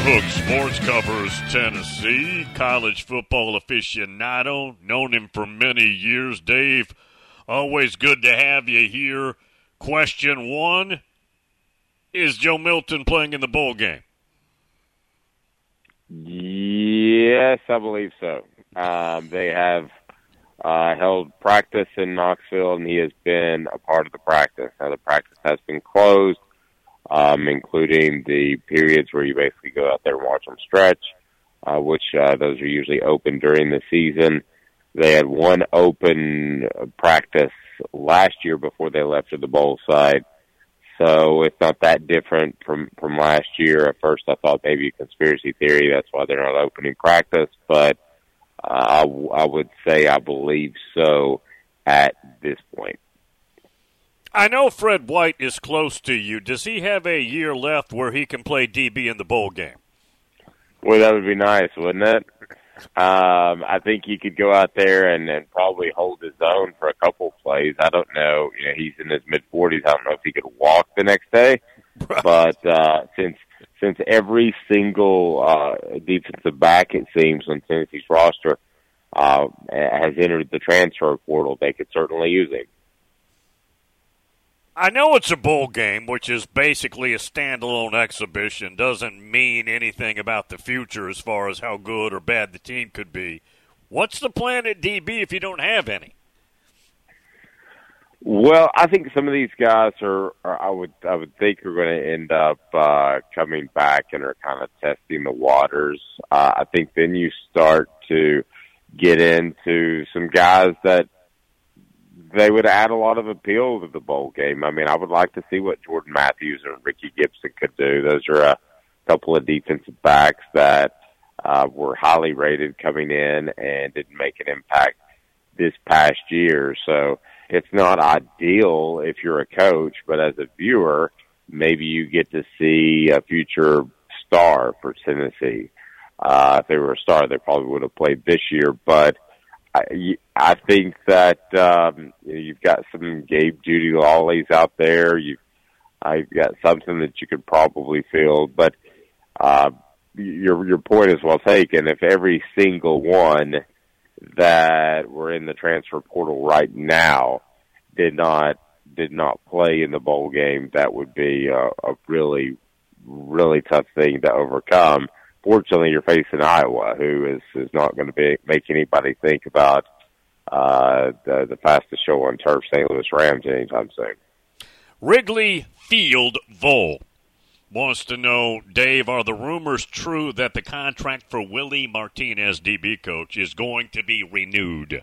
Hook Sports covers Tennessee. College football aficionado. Known him for many years. Dave, always good to have you here. Question one Is Joe Milton playing in the bowl game? Yes, I believe so. Um, they have uh, held practice in Knoxville, and he has been a part of the practice. Now, the practice has been closed um, including the periods where you basically go out there and watch them stretch, uh, which uh, those are usually open during the season. They had one open practice last year before they left to the bowl side. So it's not that different from from last year. At first, I thought maybe a conspiracy theory. That's why they're not opening practice. But uh, I, I would say I believe so at this point. I know Fred White is close to you. Does he have a year left where he can play DB in the bowl game? Well, that would be nice, wouldn't it? Um, I think he could go out there and, and probably hold his own for a couple plays. I don't know. You know, he's in his mid forties. I don't know if he could walk the next day. Right. But uh, since since every single uh, defensive back, it seems, on Tennessee's roster uh, has entered the transfer portal, they could certainly use him. I know it's a bowl game, which is basically a standalone exhibition, doesn't mean anything about the future as far as how good or bad the team could be. What's the plan at DB if you don't have any? Well, I think some of these guys are, are I would I would think are going to end up uh, coming back and are kind of testing the waters. Uh, I think then you start to get into some guys that they would add a lot of appeal to the bowl game. I mean, I would like to see what Jordan Matthews and Ricky Gibson could do. Those are a couple of defensive backs that uh, were highly rated coming in and didn't make an impact this past year. So it's not ideal if you're a coach, but as a viewer, maybe you get to see a future star for Tennessee. Uh, if they were a star, they probably would have played this year, but I, I think that um, you've got some Gabe Jeudy-Lallys out there. You've I've got something that you could probably field, but uh, your your point is well taken. If every single one that were in the transfer portal right now did not did not play in the bowl game, that would be a, a really really tough thing to overcome fortunately, you're facing Iowa, who is is not going to be make anybody think about uh, the the fastest show on turf, St. Louis Rams, anytime soon. Wrigley Field Vol wants to know, Dave, are the rumors true that the contract for Willie Martinez, DB coach, is going to be renewed?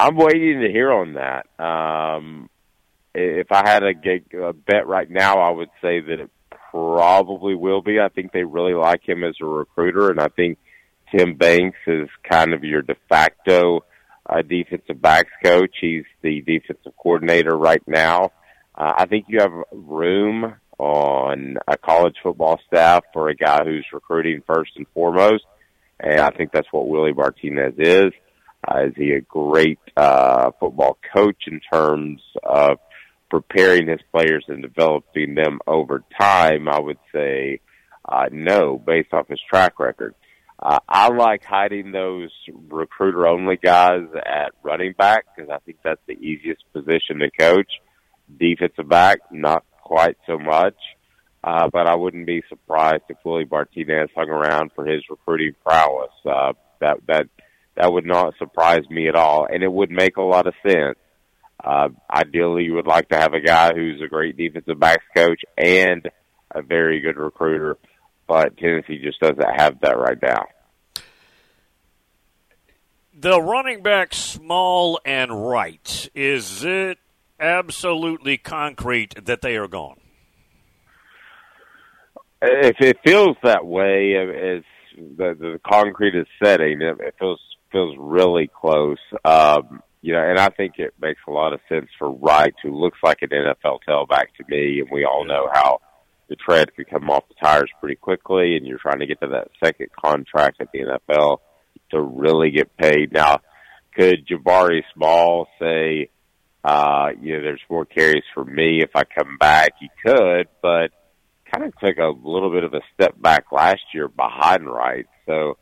I'm waiting to hear on that. Um, if I had a, a bet right now, I would say that it probably will be. I think they really like him as a recruiter, and I think Tim Banks is kind of your de facto uh, defensive backs coach. He's the defensive coordinator right now. Uh, I think you have room on a college football staff for a guy who's recruiting first and foremost, and I think that's what Willie Martinez is. Uh, is he a great uh, football coach in terms of preparing his players and developing them over time, I would say uh, no, based off his track record. Uh, I like hiding those recruiter only guys at running back because I think that's the easiest position to coach. Defensive back, not quite so much. Uh, but I wouldn't be surprised if Willie Martinez hung around for his recruiting prowess. Uh, that, that, that would not surprise me at all. And it would make a lot of sense uh, ideally, you would like to have a guy who's a great defensive backs coach and a very good recruiter, but Tennessee just doesn't have that right now. The running back, Small and Wright, is it absolutely concrete that they are gone? If it feels that way, as the, the concrete is setting, it feels feels really close. Um, you know, and I think it makes a lot of sense for Wright, who looks like an NFL tailback to me, and we all know how the tread can come off the tires pretty quickly, and you're trying to get to that second contract at the NFL to really get paid. Now, could Jabari Small say, uh, you know, there's more carries for me if I come back? He could, but kind of took a little bit of a step back last year behind Wright. So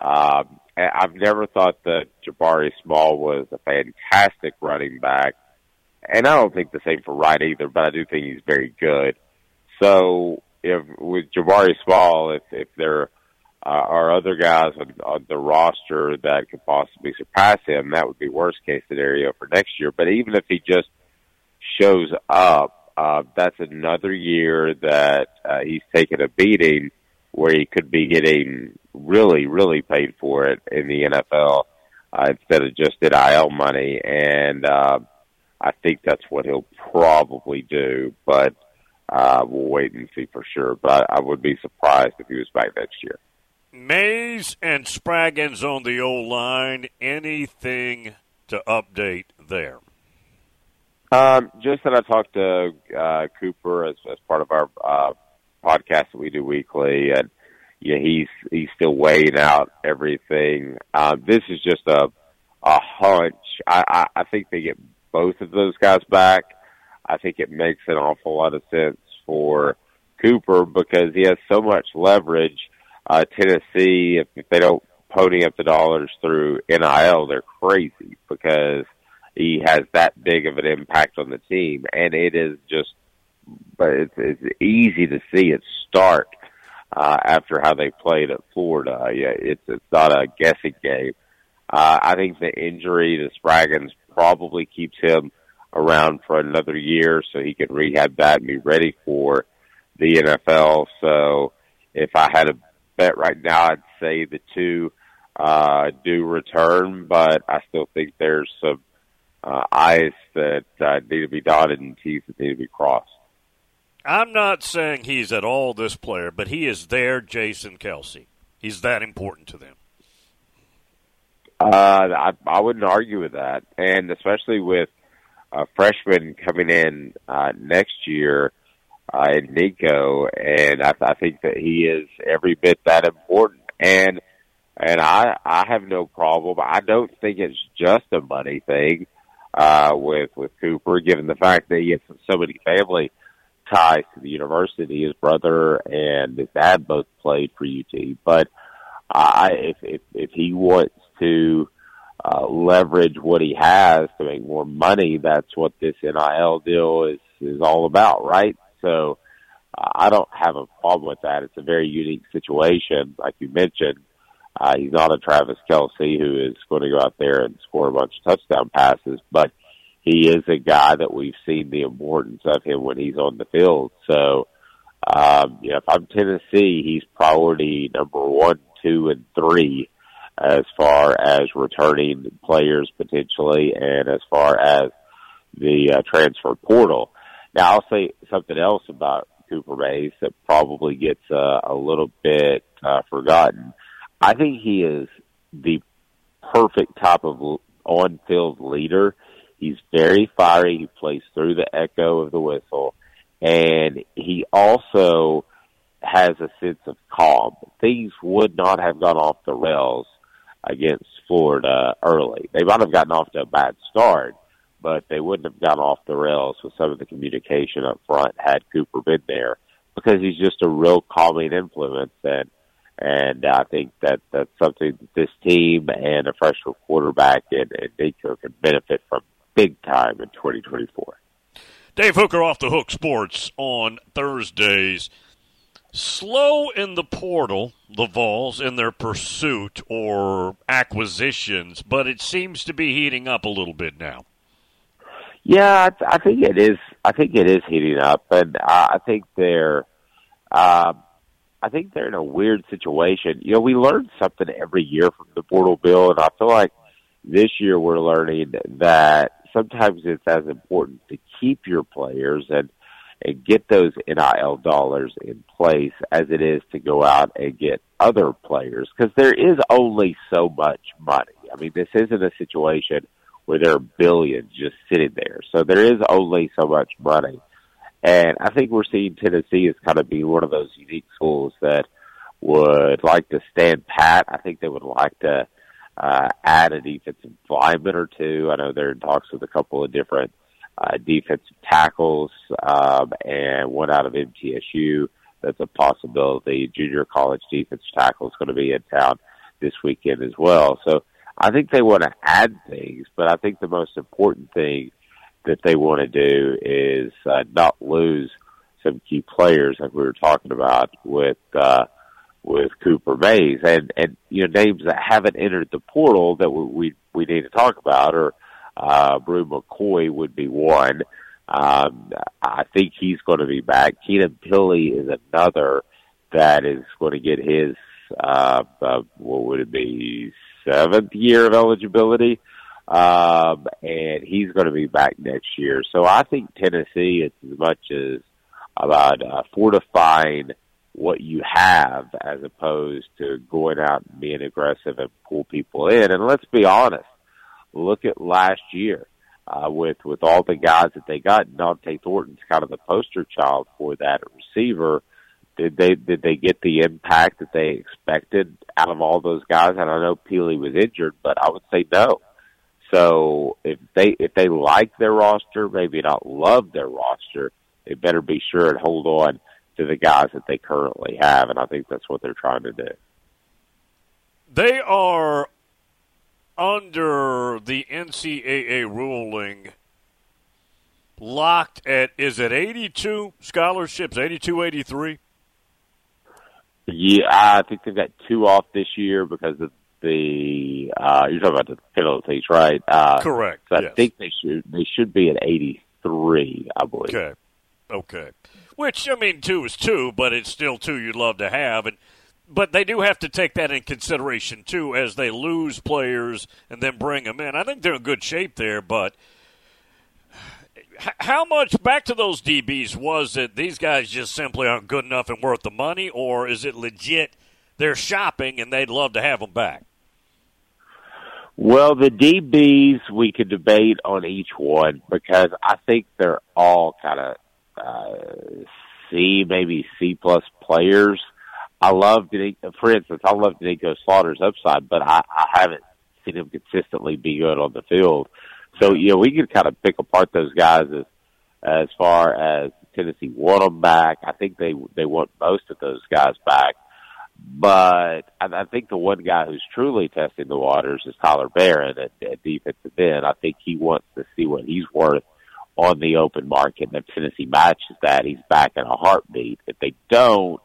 um, I've never thought that Jabari Small was a fantastic running back, and I don't think the same for Wright either. But I do think he's very good. So if with Jabari Small, if if there uh, are other guys on, on the roster that could possibly surpass him, that would be worst case scenario for next year. But even if he just shows up, uh, that's another year that uh, he's taken a beating where he could be getting really, really paid for it in the NFL uh, instead of just NIL money. And uh, I think that's what he'll probably do. But uh, we'll wait and see for sure. But I, would be surprised if he was back next year. Mays and Spraggins on the O line. Anything to update there? Um, just that I talked to uh, Cooper as, as part of our uh, podcast that we do weekly, and yeah, he's he's still weighing out everything. Um, this is just a a hunch. I, I, I think they get both of those guys back. I think it makes an awful lot of sense for Cooper because he has so much leverage. Uh, Tennessee, if, if they don't pony up the dollars through NIL, they're crazy because he has that big of an impact on the team, and it is just, but it's, it's easy to see it start uh, after how they played at Florida. Yeah, it's it's not a guessing game. Uh, I think the injury to Spraggins probably keeps him around for another year, so he can rehab that and be ready for the NFL. So, if I had a bet right now, I'd say the two uh, do return, but I still think there's some uh, I's that uh, need to be dotted and T's that need to be crossed. I'm not saying he's at all this player, but he is their Jason Kelce. He's that important to them. Uh, I, I wouldn't argue with that, and especially with a freshman coming in uh, next year uh, in Nico, and I, I think that he is every bit that important. And and I I have no problem. I don't think it's just a money thing uh, with with Cooper, given the fact that he has so many family ties to the university. His brother and his dad both played for UT, but I if if, if he wants to uh, leverage what he has to make more money, that's what this NIL deal is is all about, right? So. Uh, I don't have a problem with that. It's a very unique situation, like you mentioned. Uh, he's not a Travis Kelce who is going to go out there and score a bunch of touchdown passes, but he is a guy that we've seen the importance of him when he's on the field. So, um, you know, if I'm Tennessee, he's priority number one, two, and three as far as returning players potentially and as far as the uh, transfer portal. Now, I'll say something else about Cooper Mays that probably gets uh, a little bit uh, forgotten. I think he is the perfect type of on-field leader. He's very fiery. He plays through the echo of the whistle, and he also has a sense of calm. Things would not have gone off the rails against Florida early. They might have gotten off to a bad start, but they wouldn't have gone off the rails with some of the communication up front had Cooper been there because he's just a real calming influence and and I think that that's something that this team and a freshman quarterback and, and Nico can benefit from big time in 2024. Dave Hooker off the hook sports on Thursdays. Slow in the portal, the Vols, in their pursuit or acquisitions, but it seems to be heating up a little bit now. Yeah, I, th- I think it is. I think it is heating up, and uh, I think they're. Uh, I think they're in a weird situation. You know, we learn something every year from the portal bill, and I feel like this year we're learning that sometimes it's as important to keep your players and and get those NIL dollars in place as it is to go out and get other players because there is only so much money. I mean, this isn't a situation where there are billions just sitting there. So there is only so much money. And I think we're seeing Tennessee as kind of being one of those unique schools that would like to stand pat. I think they would like to uh, add a defensive lineman or two. I know they're in talks with a couple of different uh, defensive tackles um, and one out of MTSU that's a possibility. Junior college defensive tackle is going to be in town this weekend as well. So I think they want to add things, but I think the most important thing that they want to do is uh, not lose some key players like we were talking about with uh, with Cooper Mays and and you know names that haven't entered the portal that we we, need to talk about or uh, Bru McCoy would be one. Um, I think he's going to be back. Keenan Pili is another that is going to get his uh, uh, what would it be seventh year of eligibility, um, and he's going to be back next year. So I think Tennessee, it's as much as about uh, fortifying what you have as opposed to going out and being aggressive and pull people in. And let's be honest, look at last year uh, with with all the guys that they got. Dont'e Thornton's kind of the poster child for that receiver. Did they did they get the impact that they expected out of all those guys? And I know Pili was injured, but I would say no. So if they if they like their roster, maybe not love their roster, they better be sure and hold on to the guys that they currently have, and I think that's what they're trying to do. They are under the NCAA ruling locked at is it 82 scholarships 82 83 yeah i think they've got two off this year because of the uh you're talking about the penalties right uh correct so i yes. think they should they should be at 83 i believe okay okay which i mean two is two but it's still two you'd love to have and but they do have to take that in consideration too as they lose players and then bring them in. I think they're in good shape there, but how much back to those DBs was it these guys just simply aren't good enough and worth the money, or is it legit they're shopping and they'd love to have them back? Well, the DBs we could debate on each one because I think they're all kind of uh, C, maybe C plus players. I love, for instance, I love Doneiko Slaughter's upside, but I, I haven't seen him consistently be good on the field. So, you know, we could kind of pick apart those guys as, as far as Tennessee want them back. I think they, they want most of those guys back. But I, I think the one guy who's truly testing the waters is Tyler Baron at, at defensive end. I think he wants to see what he's worth on the open market. And if Tennessee matches that, he's back in a heartbeat. If they don't,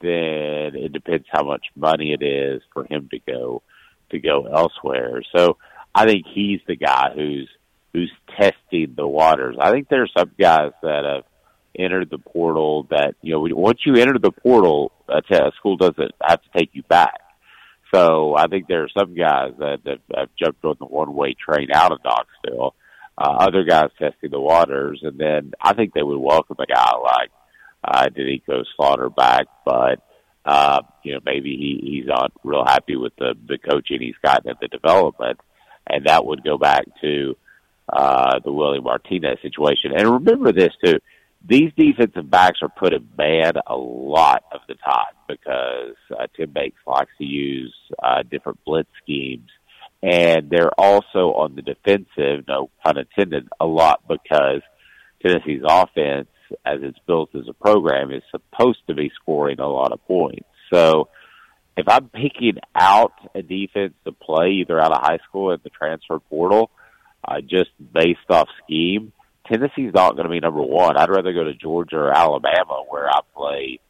then it depends how much money it is for him to go to go elsewhere. So I think he's the guy who's who's testing the waters. I think there's some guys that have entered the portal that you know once you enter the portal, a, t- a school doesn't have to take you back. So I think there are some guys that, that have jumped on the one way train out of Knoxville. Uh, other guys testing the waters, and then I think they would welcome a guy like uh, Doneiko Slaughter back, but uh, you know maybe he, he's not real happy with the the coaching he's gotten at the development, and that would go back to uh, the Willie Martinez situation. And remember this too: these defensive backs are put in man a lot of the time because uh, Tim Banks likes to use uh, different blitz schemes. And they're also on the defensive, no pun intended, a lot because Tennessee's offense as it's built as a program, is supposed to be scoring a lot of points. So if I'm picking out a defense to play either out of high school at the transfer portal, uh, just based off scheme, Tennessee's not going to be number one. I'd rather go to Georgia or Alabama where I play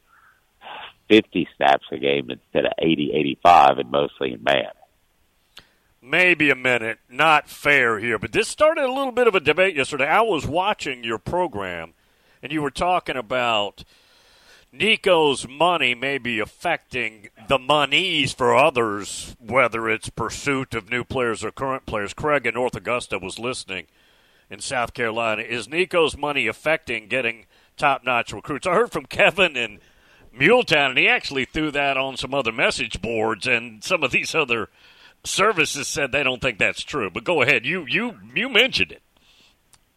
50 snaps a game instead of 80, 85 and mostly in man maybe a minute. Not fair here, but this started a little bit of a debate yesterday. I was watching your program, and you were talking about Nico's money may be affecting the monies for others, whether it's pursuit of new players or current players. Craig in North Augusta was listening in South Carolina. Is Nico's money affecting getting top notch recruits? I heard from Kevin in Muletown, and he actually threw that on some other message boards, and some of these other services said they don't think that's true. But go ahead. You you you mentioned it.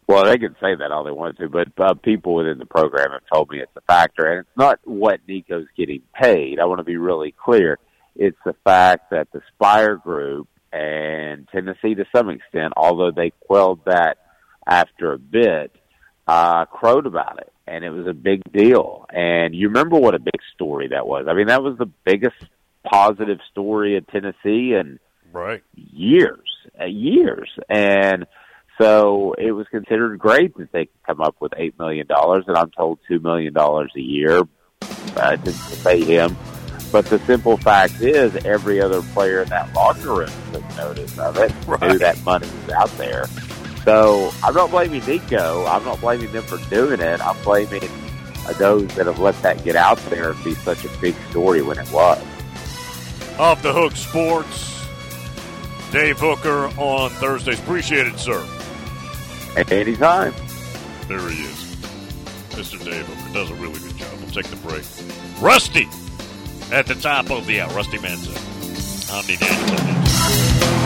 Well, they can say that all they want to, but uh, people within the program have told me it's a factor, and it's not what Nico's getting paid. I want to be really clear. It's the fact that the Spyre Group and Tennessee, to some extent, although they quelled that after a bit, uh, crowed about it, and it was a big deal. And you remember what a big story that was. I mean, that was the biggest positive story in Tennessee in right years, uh, years. And so it was considered great that they could come up with eight million dollars, and I'm told two million dollars a year uh, to, to pay him. But the simple fact is, every other player in that locker room took notice of it, Right. knew that money was out there. So I'm not blaming Nico. I'm not blaming them for doing it. I'm blaming uh, those that have let that get out there and be such a big story when it was. Off the Hook Sports. Dave Hooker on Thursdays. Appreciate it, sir. At any time. There he is. Mr. Dave Hooker does a really good job. We'll take the break. Rusty at the top of the hour. Rusty. Omni Daniel.